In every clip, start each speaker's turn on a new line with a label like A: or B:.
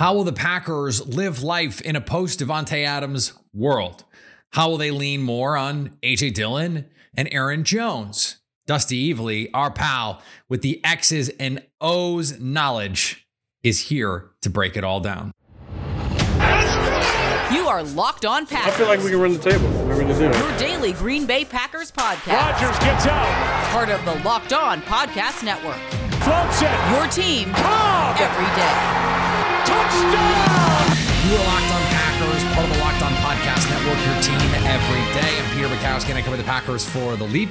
A: How will the Packers live life in a post Davante Adams world? How will they lean more on AJ Dillon and Aaron Jones? Dusty Evely, our pal with the X's and O's knowledge, is here to break it all down.
B: You are Locked On Packers.
C: I feel like we can run the table. We're going to do it.
B: Your daily Green Bay Packers podcast.
D: Rodgers gets out.
B: Part of the Locked On Podcast Network.
D: Floats it.
B: Your team
D: Cobb.
B: every day.
D: Touchdown.
A: You are Locked On Packers, part of the Locked On Podcast Network, your team every day. I'm Peter Bukowski, and I cover the Packers for The Leap,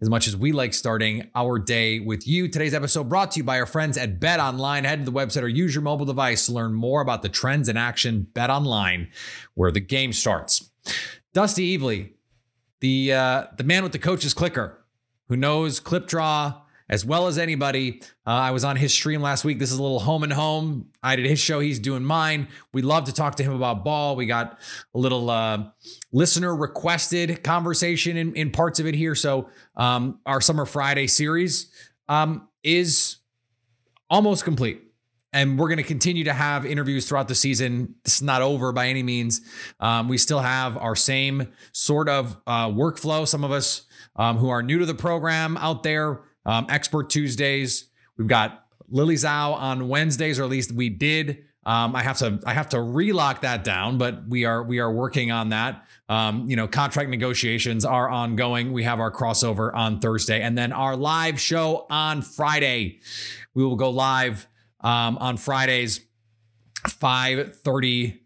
A: as much as we like starting our day with you. Today's episode brought to you by our friends at Bet Online. Head to the website or use your mobile device to learn more about the trends in action. Bet Online, where the game starts. Dusty Evely, the uh, the man with the coach's clicker, who knows clip draw as well as anybody. Uh, I was on his stream last week. This is a little home and home. I did his show. He's doing mine. We love to talk to him about ball. We got a little uh, listener requested conversation in, in parts of it here. So um, our Summer Friday series um, is almost complete. And we're going to continue to have interviews throughout the season. Is not over by any means. Um, we still have our same sort of uh, workflow. Some of us um, who are new to the program out there, um, Expert Tuesdays. We've got Lily Zhao on Wednesdays, or at least we did. Um, I have to I have to relock that down, but we are we are working on that. Um, you know, contract negotiations are ongoing. We have our crossover on Thursday, and then our live show on Friday. We will go live um, on Fridays, five thirty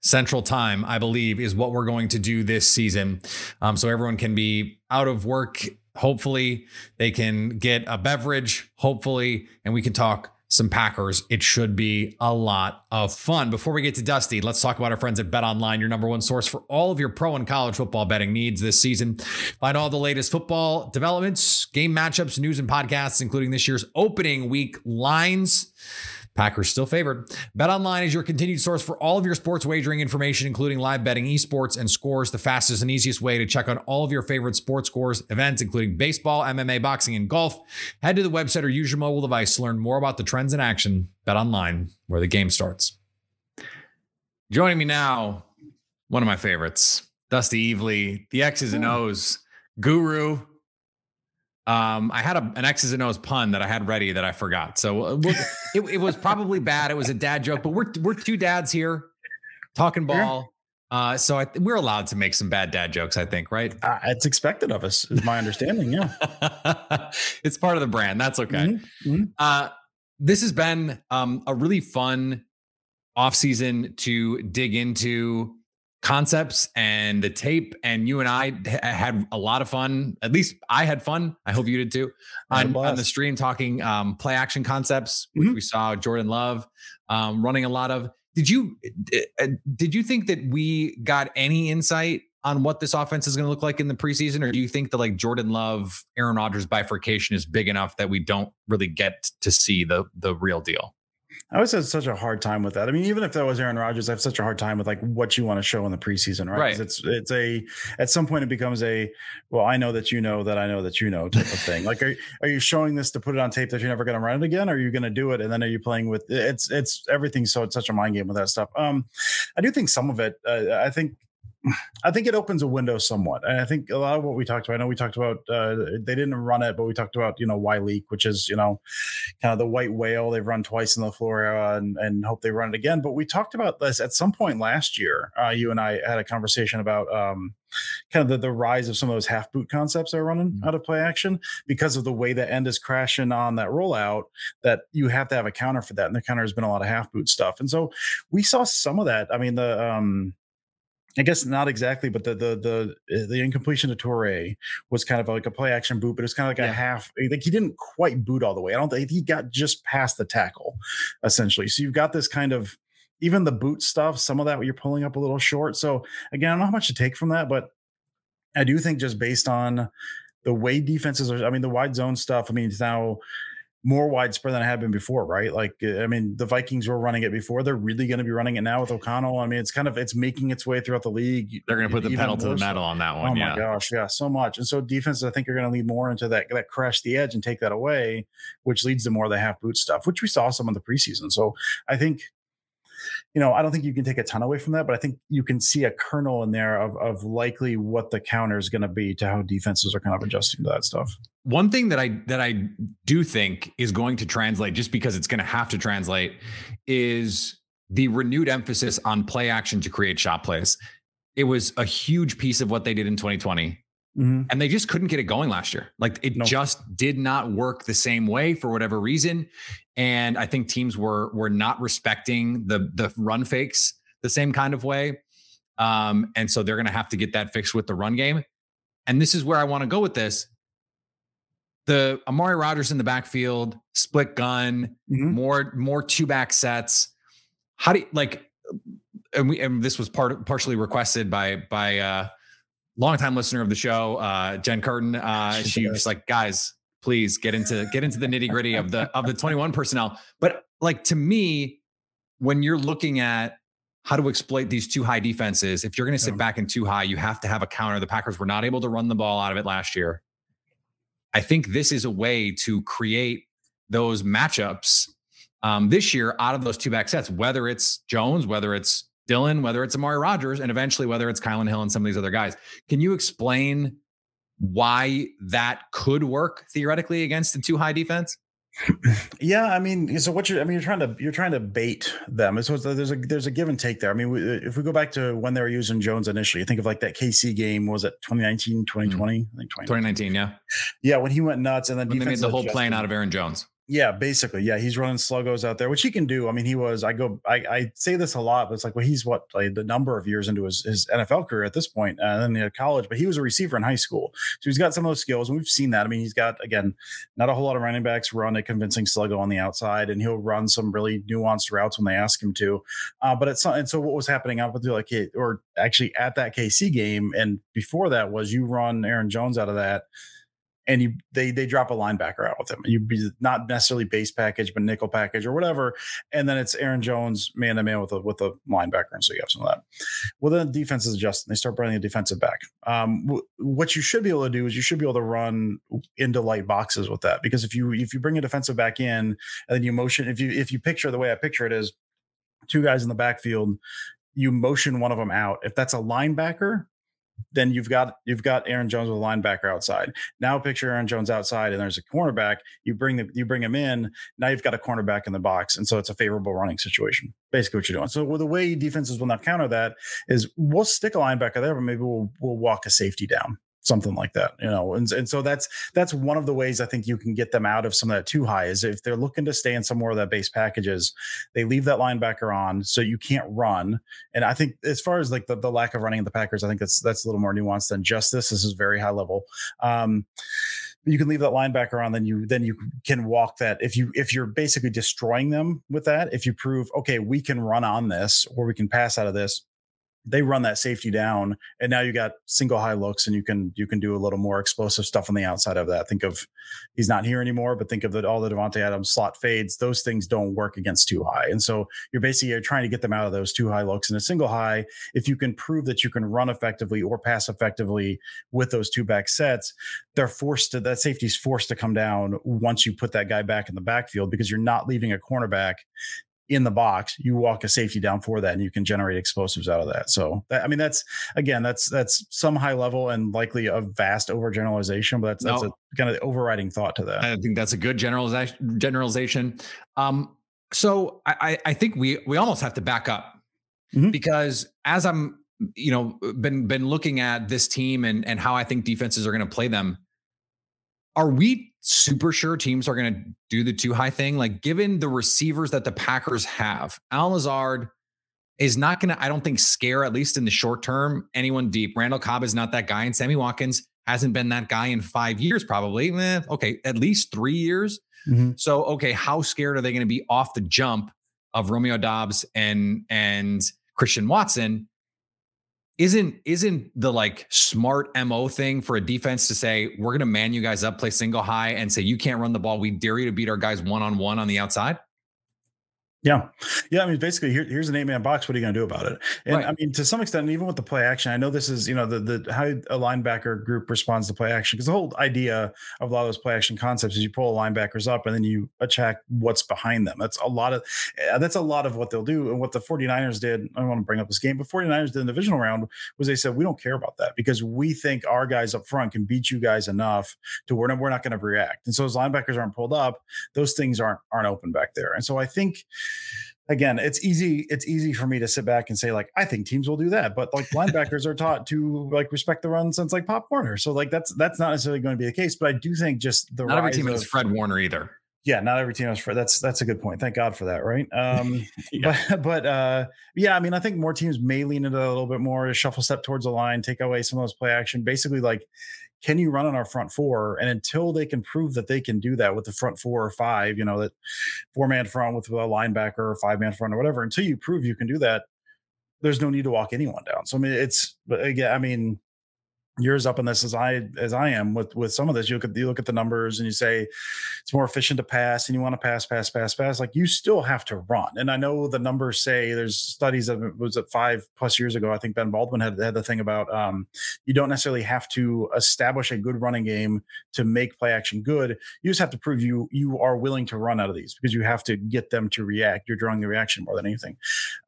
A: Central Time, I believe, is what we're going to do this season. Um, so everyone can be out of work. Hopefully, they can get a beverage. Hopefully, and we can talk some Packers. It should be a lot of fun. Before we get to Dusty, let's talk about our friends at Bet Online, your number one source for all of your pro and college football betting needs this season. Find all the latest football developments, game matchups, news, and podcasts, including this year's opening week lines. Packers still favored. BetOnline is your continued source for all of your sports wagering information, including live betting, esports, and scores. The fastest and easiest way to check on all of your favorite sports scores, events, including baseball, MMA, boxing, and golf. Head to the website or use your mobile device to learn more about the trends in action. BetOnline, where the game starts. Joining me now, one of my favorites, Dusty Evely, the X's and O's guru, um, I had a, an X's and O's pun that I had ready that I forgot. So uh, it, it, was probably bad. It was a dad joke, but we're we're two dads here talking ball. Uh, so I, we're allowed to make some bad dad jokes, I think, right?
C: Uh, it's expected of us, is my understanding. Yeah,
A: it's part of the brand. That's okay.
C: Mm-hmm. Mm-hmm.
A: Uh, this has been um, a really fun off season to dig into concepts and the tape and you and I had a lot of fun. At least I had fun. I hope you did too. On, on the stream talking um, play action concepts which mm-hmm. we saw Jordan Love um, running a lot of. Did you uh, did you think that we got any insight on what this offense is going to look like in the preseason? Or do you think that like Jordan Love Aaron Rodgers bifurcation is big enough that we don't really get to see the the real deal
C: I always had such a hard time with that. I mean, even if that was Aaron Rodgers, I have such a hard time with like what you want to show in the preseason, right?
A: Right.
C: It's it's a at some point it becomes a well, I know that you know that I know that you know type of thing. like, are are you showing this to put it on tape that you're never going to run it again? Or are you going to do it and then are you playing with it's it's everything? So it's such a mind game with that stuff. Um, I do think some of it. Uh, I think I think it opens a window somewhat. And I think a lot of what we talked about, I know we talked about, uh, they didn't run it, but we talked about, you know, Y leak, which is, you know, kind of the white whale. They've run twice in the floor era and, and hope they run it again. But we talked about this at some point last year. Uh, you and I had a conversation about um, kind of the, the rise of some of those half boot concepts that are running mm-hmm. out of play action because of the way the end is crashing on that rollout that you have to have a counter for that. And the counter has been a lot of half boot stuff. And so we saw some of that. I mean, the, um, I guess not exactly, but the the the uh, the incompletion of Toure was kind of like a play action boot, but it's kind of like yeah. a half. Like he didn't quite boot all the way. I don't think he got just past the tackle, essentially. So you've got this kind of even the boot stuff, some of that you're pulling up a little short. So again, I don't know how much to take from that, but I do think just based on the way defenses are, I mean, the wide zone stuff, I mean, it's now more widespread than it had been before, right? Like, uh, I mean, the Vikings were running it before. They're really going to be running it now with O'Connell. I mean, it's kind of it's making its way throughout the league.
A: They're going to put the pedal to the metal on that one.
C: Oh
A: yeah.
C: my gosh, yeah, so much. And so defenses, I think, are going to lead more into that that crash the edge and take that away, which leads to more of the half boot stuff, which we saw some of the preseason. So I think you know, I don't think you can take a ton away from that, but I think you can see a kernel in there of of likely what the counter is going to be to how defenses are kind of adjusting to that stuff.
A: One thing that I that I do think is going to translate, just because it's going to have to translate, is the renewed emphasis on play action to create shot plays. It was a huge piece of what they did in 2020. Mm-hmm. And they just couldn't get it going last year. Like it just did not work the same way for whatever reason. And I think teams were were not respecting the the run fakes the same kind of way. Um, and so they're gonna have to get that fixed with the run game. And this is where I want to go with this. The Amari Rodgers in the backfield, split gun, mm-hmm. more more two back sets. How do you like and we and this was part partially requested by by uh longtime listener of the show, uh, Jen Curtin. Uh, she was like, guys, please get into get into the nitty gritty of the of the 21 personnel. But like to me, when you're looking at how to exploit these two high defenses, if you're going to sit back in too high, you have to have a counter. The Packers were not able to run the ball out of it last year. I think this is a way to create those matchups um, this year out of those two back sets, whether it's Jones, whether it's Dillon, whether it's Amari Rodgers, and eventually whether it's Kylin Hill and some of these other guys. Can you explain why that could work theoretically against the two high defense?
C: Yeah, I mean, so what you're, I mean, you're trying to, you're trying to bait them. So there's a, there's a give and take there. I mean, if we go back to when they were using Jones initially, think of like that KC game, was it 2019, 2020? Mm. I think
A: 2019. 2019, yeah.
C: Yeah, when he went nuts and then
A: they made the whole plane out of Aaron Jones.
C: Yeah, basically. Yeah, he's running sluggos out there, which he can do. I mean, he was, I go, I, I say this a lot, but it's like, well, he's what, like the number of years into his, his NFL career at this point, uh, and then the college, but he was a receiver in high school. So he's got some of those skills, and we've seen that. I mean, he's got, again, not a whole lot of running backs run a convincing sluggo on the outside, and he'll run some really nuanced routes when they ask him to. Uh, but it's, and so what was happening up until like, or actually at that KC game, and before that was you run Aaron Jones out of that and you they they drop a linebacker out with him. You be not necessarily base package, but nickel package or whatever, and then it's Aaron Jones man to man with a with a linebacker, and so you have some of that. Well, then the defense is adjusting. They start bringing a defensive back. Um, w- what you should be able to do is you should be able to run into light boxes with that because if you if you bring a defensive back in and then you motion if you if you picture the way I picture it is two guys in the backfield, you motion one of them out. If that's a linebacker, then you've got you've got Aaron Jones with a linebacker outside. Now picture Aaron Jones outside and there's a cornerback. You bring the you bring him in. Now you've got a cornerback in the box, and so it's a favorable running situation. Basically, what you're doing. So with the way defenses will not counter that is we'll stick a linebacker there, but maybe we'll we'll walk a safety down something like that you know and, and so that's that's one of the ways i think you can get them out of some of that too high is if they're looking to stay in some more of that base packages they leave that linebacker on so you can't run. And i think as far as like the, the lack of running in the packers i think that's that's a little more nuanced than just this. This is very high level. Um you can leave that linebacker on then you then you can walk that. If you if you're basically destroying them with that if you prove okay we can run on this or we can pass out of this they run that safety down and now you got single high looks and you can you can do a little more explosive stuff on the outside of that. Think of he's not here anymore but think of that all the Davante Adams slot fades. Those things don't work against too high. And so you're basically you're trying to get them out of those two high looks. In a single high if you can prove that you can run effectively or pass effectively with those two back sets they're forced to that safety's forced to come down once you put that guy back in the backfield because you're not leaving a cornerback in the box, you walk a safety down for that, and you can generate explosives out of that. So, that, I mean, that's again, that's that's some high level and likely a vast overgeneralization, but that's that's a kind of the overriding thought to that.
A: I think that's a good generalization. Generalization. Um, so I I think we we almost have to back up mm-hmm. because as I'm you know been been looking at this team and and how I think defenses are going to play them. Are we super sure teams are going to do the too high thing. Like, given the receivers that the Packers have, Allen Lazard is not going to, I don't think, scare, at least in the short term, anyone deep. Randall Cobb is not that guy, and Sammy Watkins hasn't been that guy in five years, probably. Eh, okay, at least three years. Mm-hmm. So, okay, how scared are they going to be off the jump of Romeo Doubs and and Christian Watson isn't isn't the like smart mo thing for a defense to say we're going to man you guys up play single high and say you can't run the ball. We dare you to beat our guys one on one on the outside
C: yeah. Yeah. I mean, basically, here, here's an eight man box. What are you going to do about it? And right. I mean, to some extent, even with the play action, I know this is, you know, the, the how a linebacker group responds to play action. Because the whole idea of a lot of those play action concepts is you pull linebackers up and then you attack what's behind them. That's a lot of, eh, that's a lot of what they'll do. And what the 49ers did, I don't want to bring up this game, but 49ers did in the divisional round was they said, we don't care about that because we think our guys up front can beat you guys enough to where we're not going to react. And so as linebackers aren't pulled up, those things aren't, aren't open back there. And so I think, again, it's easy. It's easy for me to sit back and say like, I think teams will do that, but like linebackers are taught to like respect the run since like Pop Warner. So like that's that's not necessarily going to be the case. But I do think just the
A: not every team is Fred Warner either.
C: Yeah, not every team has Fred. That's that's a good point. Thank God for that, right? Um, yeah. But but uh, yeah, I mean, I think more teams may lean into a little bit more, shuffle step towards the line, take away some of those play action. Basically, like can you run on our front four? And until they can prove that they can do that with the front four or five, you know, that four man front with a linebacker or five man front or whatever, until you prove you can do that, there's no need to walk anyone down. So I mean, it's again, I mean, as up in this as I as I am with with some of this. You look at you look at the numbers and you say it's more efficient to pass, and you want to pass, pass, pass, pass. Like you still have to run. And I know the numbers say there's studies it was it five plus years ago. I think Ben Baldwin had had the thing about um, you don't necessarily have to establish a good running game to make play action good. You just have to prove you you are willing to run out of these because you have to get them to react. You're drawing the reaction more than anything.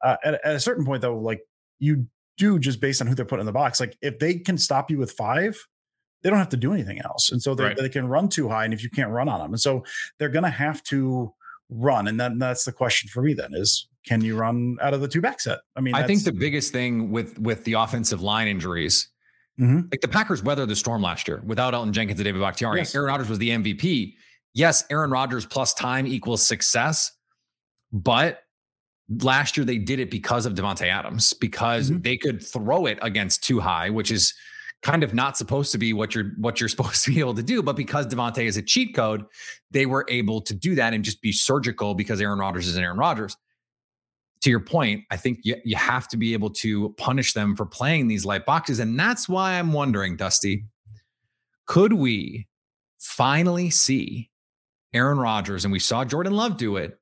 C: Uh, at, at a certain point, though, like you do just based on who they're putting in the box. Like if they can stop you with five, they don't have to do anything else. And so they, right. they can run too high. And if you can't run on them, and so they're going to have to run. And then that's the question for me then is can you run out of the two back set? I mean,
A: I think the biggest thing with, with the offensive line injuries, mm-hmm. like the Packers weathered the storm last year without Elgton Jenkins and David Bakhtiari. Yes. Aaron Rodgers was the MVP. Yes, Aaron Rodgers plus time equals success, but last year they did it because of Davante Adams because mm-hmm. they could throw it against too high, which is kind of not supposed to be what you're what you're supposed to be able to do. But because Davante is a cheat code, they were able to do that and just be surgical because Aaron Rodgers is an Aaron Rodgers. To your point, I think you, you have to be able to punish them for playing these light boxes. And that's why I'm wondering, Dusty, could we finally see Aaron Rodgers, and we saw Jordan Love do it,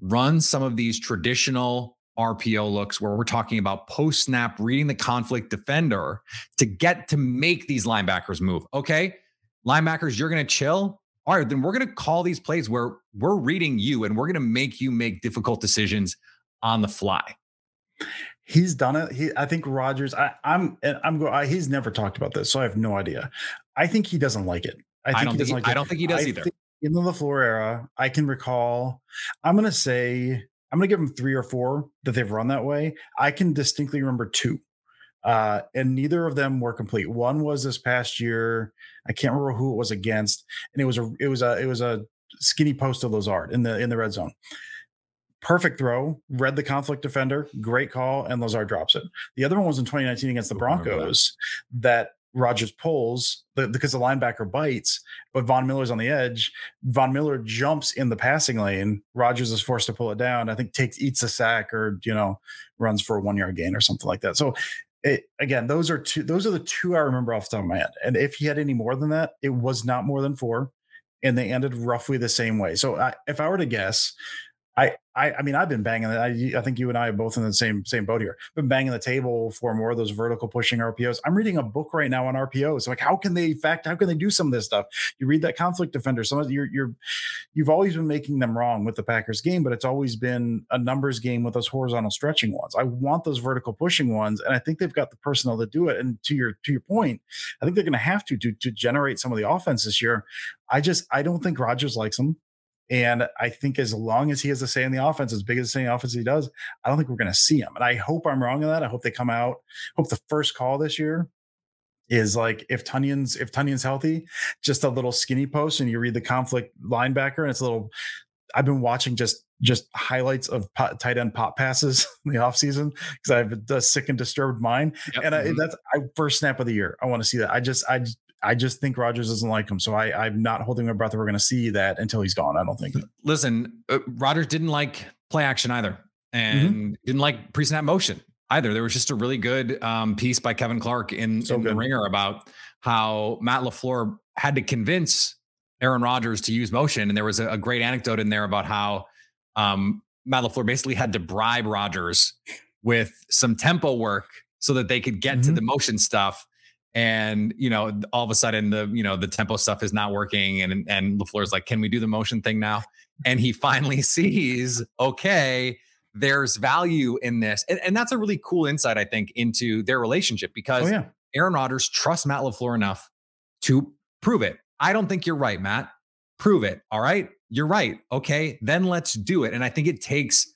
A: run some of these traditional RPO looks where we're talking about post snap reading the conflict defender to get to make these linebackers move. Okay, linebackers, you're going to chill. All right, then we're going to call these plays where we're reading you and we're going to make you make difficult decisions on the fly.
C: He's done it. He, I think Rodgers. I, I'm, I'm. I, he's never talked about this, so I have no idea. I think he doesn't like it.
A: I, think I don't think. He, like I don't think he does I either. Think,
C: in the LaFleur era, I can recall, I'm going to say, I'm going to give them three or four that they've run that way. I can distinctly remember two. Uh, and neither of them were complete. One was this past year. I can't remember who it was against, and it was a it was a it was a skinny post of Lazard in the in the red zone. Perfect throw, read the conflict defender, great call, and Lazard drops it. The other one was in 2019 against the Broncos that Rodgers pulls because the linebacker bites, but Von Miller's on the edge. Von Miller jumps in the passing lane. Rodgers is forced to pull it down. I think takes eats a sack or you know runs for a one yard gain or something like that. So it, again, those are two. Those are the two I remember off the top of my head. And if he had any more than that, it was not more than four, and they ended roughly the same way. So I, if I were to guess, I I, I mean, I've been banging. I, I think you and I are both in the same same boat here. Been banging the table for more of those vertical pushing RPOs. I'm reading a book right now on RPOs. Like, how can they fact? How can they do some of this stuff? You read that conflict defender. Some of you're you're you've always been making them wrong with the Packers game, but it's always been a numbers game with those horizontal stretching ones. I want those vertical pushing ones, and I think they've got the personnel to do it. And to your to your point, I think they're going to have to to to generate some of the offense this year. I just I don't think Rodgers likes them. And I think as long as he has a say in the offense, as big as the say in the offense he does, I don't think we're going to see him. And I hope I'm wrong in that. I hope they come out. Hope the first call this year is like if Tonyan's if Tonyan's healthy, just a little skinny post, and you read the conflict linebacker, and it's a little. I've been watching just just highlights of pot, tight end pop passes in the offseason because I have a sick and disturbed mind. Yep. And I, mm-hmm. that's I first snap of the year. I want to see that. I just I I just think Rodgers doesn't like him. So I, I'm not holding my breath that we're going to see that until he's gone. I don't think.
A: Listen, uh, Rodgers didn't like play action either, and mm-hmm. didn't like pre-snap motion either. There was just a really good um, piece by Kevin Clark in, so in the Ringer about how Matt LaFleur had to convince Aaron Rodgers to use motion, and there was a, a great anecdote in there about how um, Matt LaFleur basically had to bribe Rodgers with some tempo work so that they could get mm-hmm. to the motion stuff and you know all of a sudden the you know the tempo stuff is not working and and LaFleur's like can we do the motion thing now? And he finally sees okay there's value in this. And, and that's a really cool insight I think into their relationship because oh, yeah. Aaron Rodgers trusts Matt LaFleur enough to prove it. I don't think you're right Matt. Prove it all right? You're right okay? Then let's do it. And I think it takes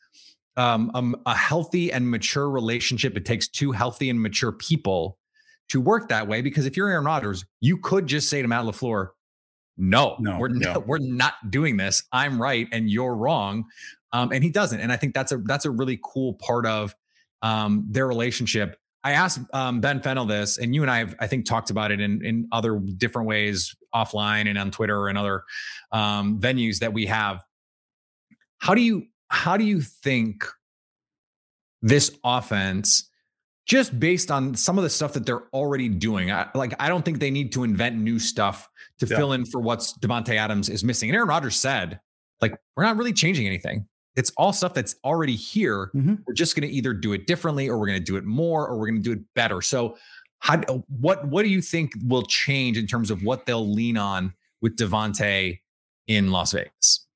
A: um, um, a healthy and mature relationship. It takes two healthy and mature people to work that way because if you're Aaron Rodgers, you could just say to Matt LaFleur, no, no we're no. Not, we're not doing this. I'm right and you're wrong. Um, and he doesn't. And I think that's a that's a really cool part of um, their relationship. I asked um, Ben Fennell this, and you and I have, I think, talked about it in in other different ways offline and on Twitter and other um, venues that we have. How do you how do you think this offense just based on some of the stuff that they're already doing. I, like, I don't think they need to invent new stuff to yeah. fill in for what's Davante Adams is missing. And Aaron Rodgers said, like, we're not really changing anything. It's all stuff that's already here. Mm-hmm. We're just going to either do it differently, or we're going to do it more, or we're going to do it better. So, how what what do you think will change in terms of what they'll lean on with Davante in Las Vegas?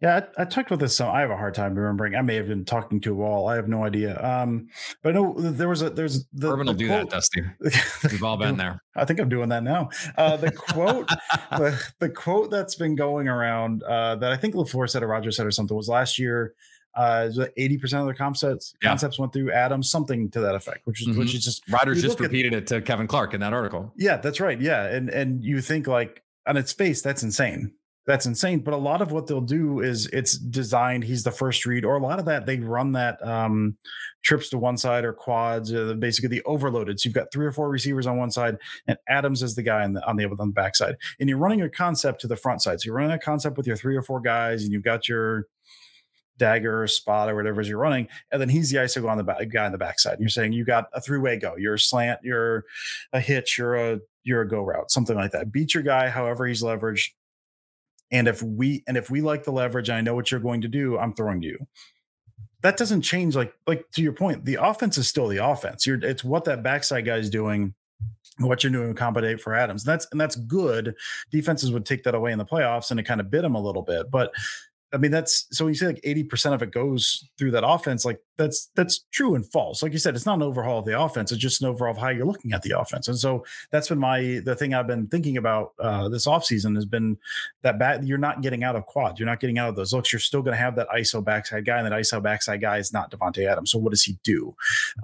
C: Yeah, I, I, talked about this. So I have a hard time remembering. I may have been talking to a wall. I have no idea. Um, but I know there was a there's
A: the Urban will do that, Dusty. We've all been there.
C: I think I'm doing that now. Uh, the quote, the, the quote that's been going around uh, that I think LaFleur said or Roger said or something was last year. Uh, eighty percent of the concepts yeah. concepts went through Adam, something to that effect, which is mm-hmm. which is just
A: Rodgers just repeated at, it to Kevin Clark in that article.
C: Yeah, that's right. Yeah, and and you think like on its face, that's insane that's insane. But a lot of what they'll do is it's designed. He's the first read, or a lot of that they run that um, trips to one side or quads, uh, basically the overloaded. So you've got three or four receivers on one side, and Adams is the guy on the on the on the back side, and you're running a concept to the front side. So you're running a concept with your three or four guys, and you've got your dagger or spot or whatever you're running, and then he's the ISO on the back, guy on the backside. And you're saying you got a three way go, you're a slant, you're a hitch, you're a you're a go route, something like that. Beat your guy however he's leveraged, and if we and if we like the leverage, I know what you're going to do, I'm throwing to you. That doesn't change. Like like to your point, the offense is still the offense. You're it's what that backside guy is doing, what you're doing to accommodate for Adams. And that's and that's good. Defenses would take that away in the playoffs and it kind of bit them a little bit. But I mean, that's so when you say like 80% of it goes through that offense, like that's that's true and false. Like you said, it's not an overhaul of the offense, it's just an overhaul of how you're looking at the offense. And so that's been my the thing I've been thinking about uh this offseason has been that bad you're not getting out of quads, you're not getting out of those looks. You're still gonna have that ISO backside guy, and that ISO backside guy is not Davante Adams. So what does he do?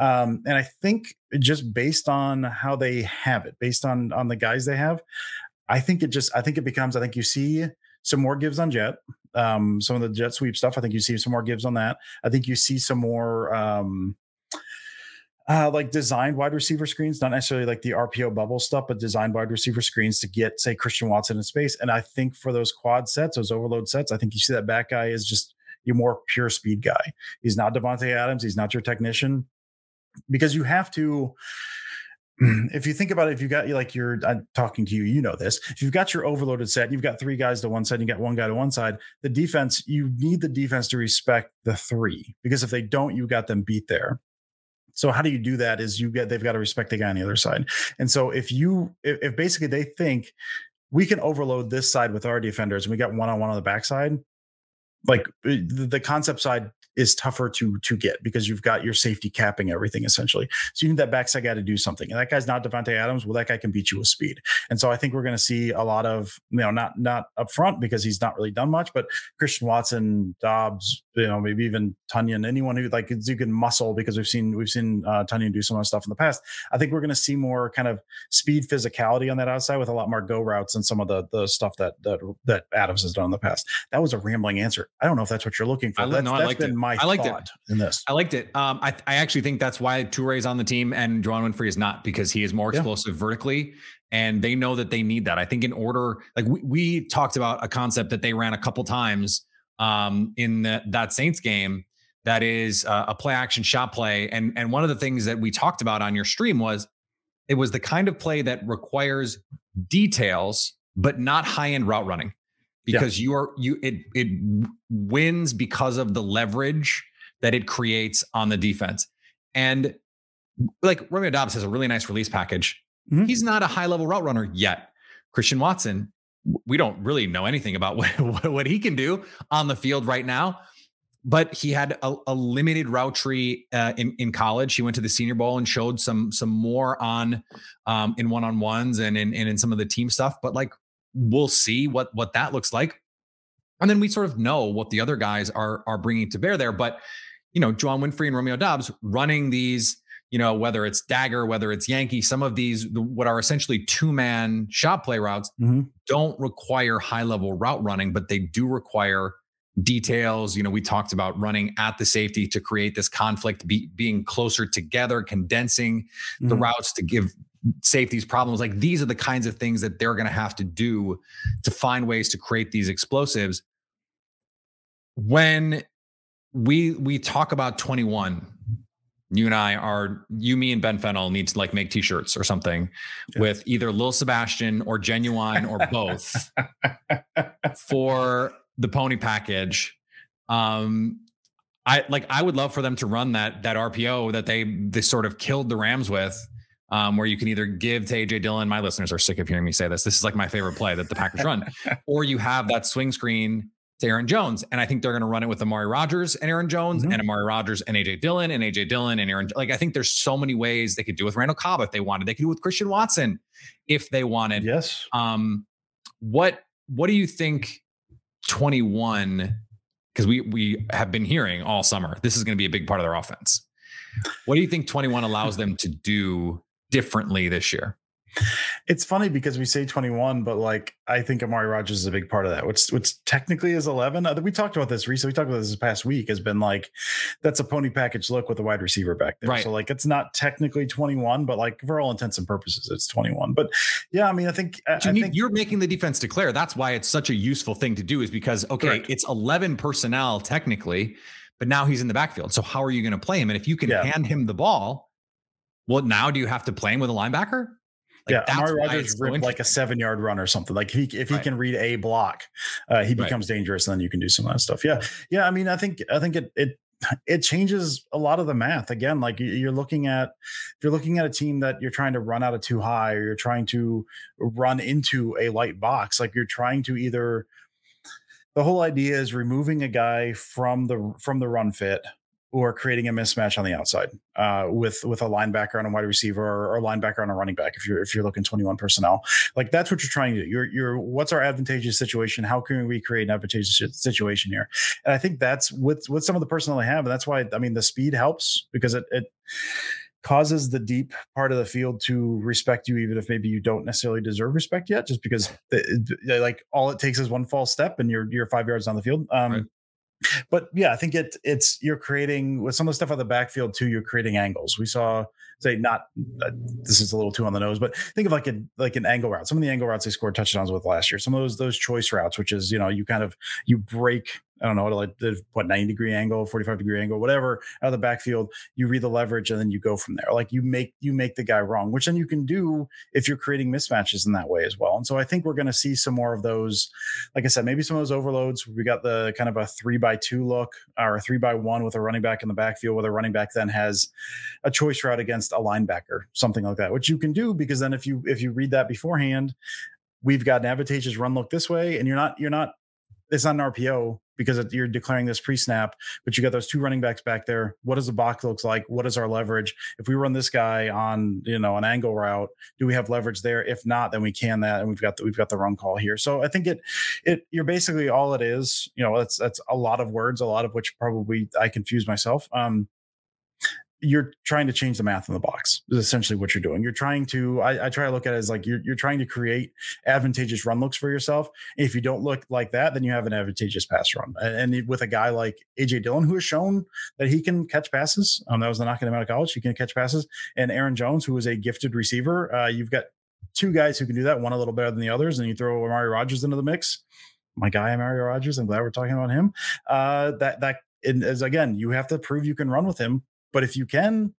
C: Um, and I think just based on how they have it, based on on the guys they have, I think it just I think it becomes, I think you see some more gives on jet um, some of the jet sweep stuff. I think you see some more gives on that. I think you see some more um, uh, like designed wide receiver screens, not necessarily like the RPO bubble stuff, but designed wide receiver screens to get, say, Christian Watson in space. And I think for those quad sets, those overload sets, I think you see that back guy is just your more pure speed guy. He's not Davante Adams. He's not your technician because you have to if you think about it, if you got you like you're I'm talking to you, you know this. If you've got your overloaded set, you've got three guys to one side, you got one guy to one side. The defense, you need the defense to respect the three because if they don't, you got them beat there. So how do you do that? Is you get they've got to respect the guy on the other side. And so if you if, if basically they think we can overload this side with our defenders and we got one on one on the backside, like uh, the, the concept side is tougher to to get because you've got your safety capping everything essentially. So you need that backside guy to do something. And that guy's not Davante Adams. Well, that guy can beat you with speed. And so I think we're going to see a lot of, you know, not not up front because he's not really done much, but Christian Watson, Doubs, you know, maybe even Tonyan, anyone who like you can muscle because we've seen we've seen uh, Tonyan do some of stuff in the past. I think we're going to see more kind of speed physicality on that outside with a lot more go routes and some of the the stuff that that that Adams has done in the past. That was a rambling answer. I don't know if that's what you're looking for.
A: I,
C: that's,
A: no,
C: that's
A: I liked
C: been
A: it.
C: my
A: I liked
C: thought
A: it.
C: in this.
A: I liked it. Um, I, I actually think that's why Toure is on the team and Juwann Winfree is not because he is more
C: Yeah.
A: explosive vertically. And they know that they need that. I think in order, like we, we talked about a concept that they ran a couple times um, in the, that Saints game that is uh, a play action shot play. And, and one of the things that we talked about on your stream was it was the kind of play that requires details, but not high end route running
C: Yeah.
A: because you are, you, it, it wins because of the leverage that it creates on the defense. And like Romeo Doubs has a really nice release package.
C: Mhm.
A: He's not a high level route runner yet. Christian Watson, we don't really know anything about what, what, he can do on the field right now. But he had a, a limited route tree uh, in in college. He went to the Senior Bowl and showed some some more on um, in one on ones and in and in some of the team stuff. But like we'll see what what that looks like, and then we sort of know what the other guys are are bringing to bear there. But you know, Juwann Winfree and Romeo Doubs running these you know, whether it's dagger, whether it's Yankee, some of these, what are essentially two man shot play routes,
C: Mhm.
A: don't require high level route running, but they do require details. You know, we talked about running at the safety to create this conflict, be, being closer together, condensing the
C: Mhm.
A: routes to give safeties problems. Like these are the kinds of things that they're going to have to do to find ways to create these explosives. When we we talk about 21, you and I are you, me, and Ben Fennell need to like make t-shirts or something
C: Yeah.
A: with either Lil Sebastian or Genuine or both for the pony package. Um I like I would love for them to run that that RPO that they they sort of killed the Rams with. Um, where you can either give to AJ Dillon, my listeners are sick of hearing me say this. This is like my favorite play that the Packers run, or you have that swing screen to Aaron Jones. And I think they're going to run it with Amari Rodgers and Aaron Jones
C: Mhm.
A: and Amari Rodgers and AJ Dillon and AJ Dillon and Aaron. Like, I think there's so many ways they could do with Randall Cobb if they wanted. They could do with Christian Watson if they wanted.
C: Yes.
A: Um, what what do you think 21? Because we we have been hearing all summer, this is going to be a big part of their offense. What do you think 21 allows them to do differently this year?
C: It's funny because we say 21, but like I think Amari Rodgers is a big part of that. What's which technically is 11. Uh, We talked about this recently. We talked about this this past week. Has been like that's a pony package look with a wide receiver back there.
A: Right.
C: So like it's not technically 21, but like for all intents and purposes, it's 21. But yeah, I mean, I think I,
A: you
C: I think
A: you're making the defense declare. That's why it's such a useful thing to do, is because okay,
C: Correct.
A: it's 11 personnel technically, but now he's in the backfield. So how are you going to play him? And if you can
C: Yeah.
A: hand him the ball, well, now do you have to play him with a linebacker? Like,
C: yeah, Amari
A: Rodgers so
C: ripped like a seven yard run or something. Like if he if he
A: Right.
C: can read a block, uh, he
A: Right.
C: becomes dangerous, and then you can do some of that stuff. Yeah, yeah. I mean, I think I think it it it changes a lot of the math again. Like you- you're looking at if you're looking at a team that you're trying to run out of too high, or you're trying to run into a light box. Like you're trying to either the whole idea is removing a guy from the from the run fit or creating a mismatch on the outside uh, with with a linebacker and a wide receiver or, or linebacker and a running back if you're if you're looking 21 personnel. Like that's what you're trying to do. You're you're what's our advantageous situation? How can we create an advantageous situation here? And i think that's with with some of the personnel they have and that's why i mean the speed helps because it it causes the deep part of the field to respect you even if maybe you don't necessarily deserve respect yet just because the, the- like all it takes is one false step and you're you're five yards down the field. Um
A: Right.
C: But yeah, I think it it's you're creating with some of the stuff on the backfield too. You're creating angles. We saw say not uh, this is a little too on the nose, but think of like a like an angle route. Some of the angle routes they scored touchdowns with last year. Some of those those choice routes, which is you know you kind of you break I don't know like what 90 degree angle, 45 degree angle, whatever out of the backfield. You read the leverage and then you go from there. Like you make you make the guy wrong, which then you can do if you're creating mismatches in that way as well. And so I think we're going to see some more of those like I said, maybe some of those overloads. We got the kind of a three by two look or a three by one with a running back in the backfield, where the running back then has a choice route against a linebacker, something like that, which you can do because then if you if you read that beforehand, we've got an advantageous run look this way, and you're not you're not it's not an RPO. Because you're declaring this pre-snap, but you got those two running backs back there. What does the box looks like? What is our leverage? If we run this guy on, you know, an angle route, do we have leverage there? If not, then we can that, and we've got the, we've got the run call here. So I think it it you're basically all it is. You know, that's that's a lot of words, a lot of which probably I confuse myself. Um, you're trying to change the math in the box is essentially what you're doing. You're trying to I, I, try to look at it as like you're, you're trying to create advantageous run looks for yourself. If you don't look like that then you have an advantageous pass run. And, and with a guy like aj dillon who has shown that he can catch passes um, that was the knocking him out of college he can catch passes. And aaron jones who is a gifted receiver uh, you've got two guys who can do that one a little better than the others and you throw amari rodgers into the mix. My guy amari rodgers i'm glad we're talking about him. Uh, that that is again you have to prove you can run with him but if you can,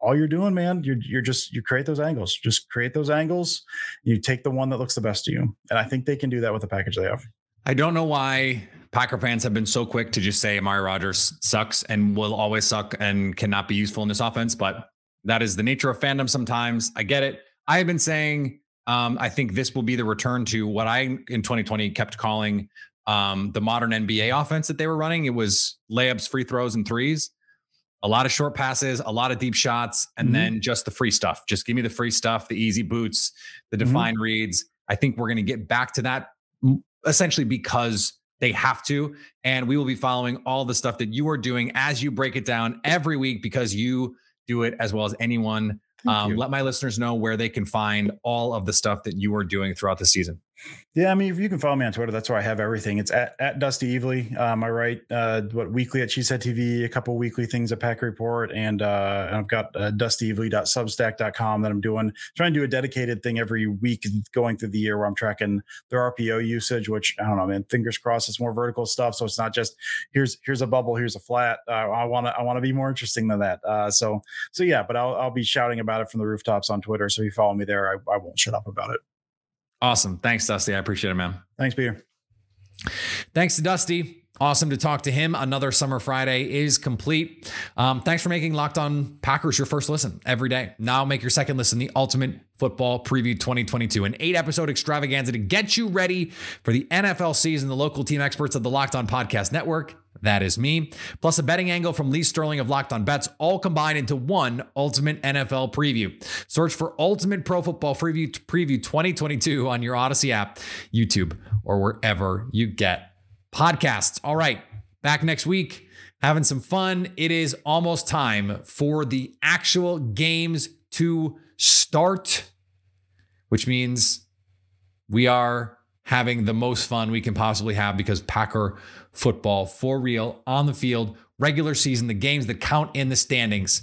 C: all you're doing, man, you're you're just you create those angles. Just create those angles. You take the one that looks the best to you, and I think they can do that with the package they have.
A: I don't know why Packer fans have been so quick to just say Amari Rodgers sucks and will always suck and cannot be useful in this offense, but that is the nature of fandom. Sometimes I get it. I have been saying um, I think this will be the return to what I in 2020 kept calling um, the modern NBA offense that they were running. It was layups, free throws, and threes a lot of short passes, a lot of deep shots, and mm-hmm. then just the free stuff. Just give me the free stuff, the easy boots, the mm-hmm. defined mm-hmm. reads. I think we're going to get back to that essentially because they have to. And we will be following all the stuff that you are doing as you break it down every week because you do it as well as anyone. Um, let my listeners know where they can find all of the stuff that you are doing throughout the season.
C: Yeah, I mean, if you can follow me on Twitter, that's where I have everything. It's at, at Dusty Evely. Um, I write uh, what weekly at Cheesehead TV, a couple weekly things at Pack Report, and, uh, I've got uh, dustyevely.substack.com that I'm doing. Trying to do a dedicated thing every week going through the year where I'm tracking their RPO usage. Which I don't know, man. Fingers crossed, it's more vertical stuff, so it's not just here's here's a bubble, here's a flat. Uh, I want to I want to be more interesting than that. Uh, so so yeah, but I'll I'll be shouting about it from the rooftops on Twitter. So if you follow me there, I, I won't shut up about it.
A: Awesome. Thanks, Dusty. I appreciate it, man.
C: Thanks, Peter.
A: Thanks to Dusty. Awesome to talk to him. Another Summer Friday is complete. Um, thanks for making Locked On Packers your first listen every day. Now make your second listen the Ultimate Football Preview 2022, an eight episode extravaganza to get you ready for the NFL season. The local team experts of the Locked On Podcast Network that is me. Plus a betting angle from Lee Sterling of Locked On Bets, all combined into one ultimate NFL preview. Search for Ultimate Pro Football Preview, preview 2022 on your Odyssey app, YouTube, or wherever you get podcasts. All right, back next week, having some fun. It is almost time for the actual games to start, which means we are having the most fun we can possibly have because Packer football for real on the field, regular season, the games that count in the standings.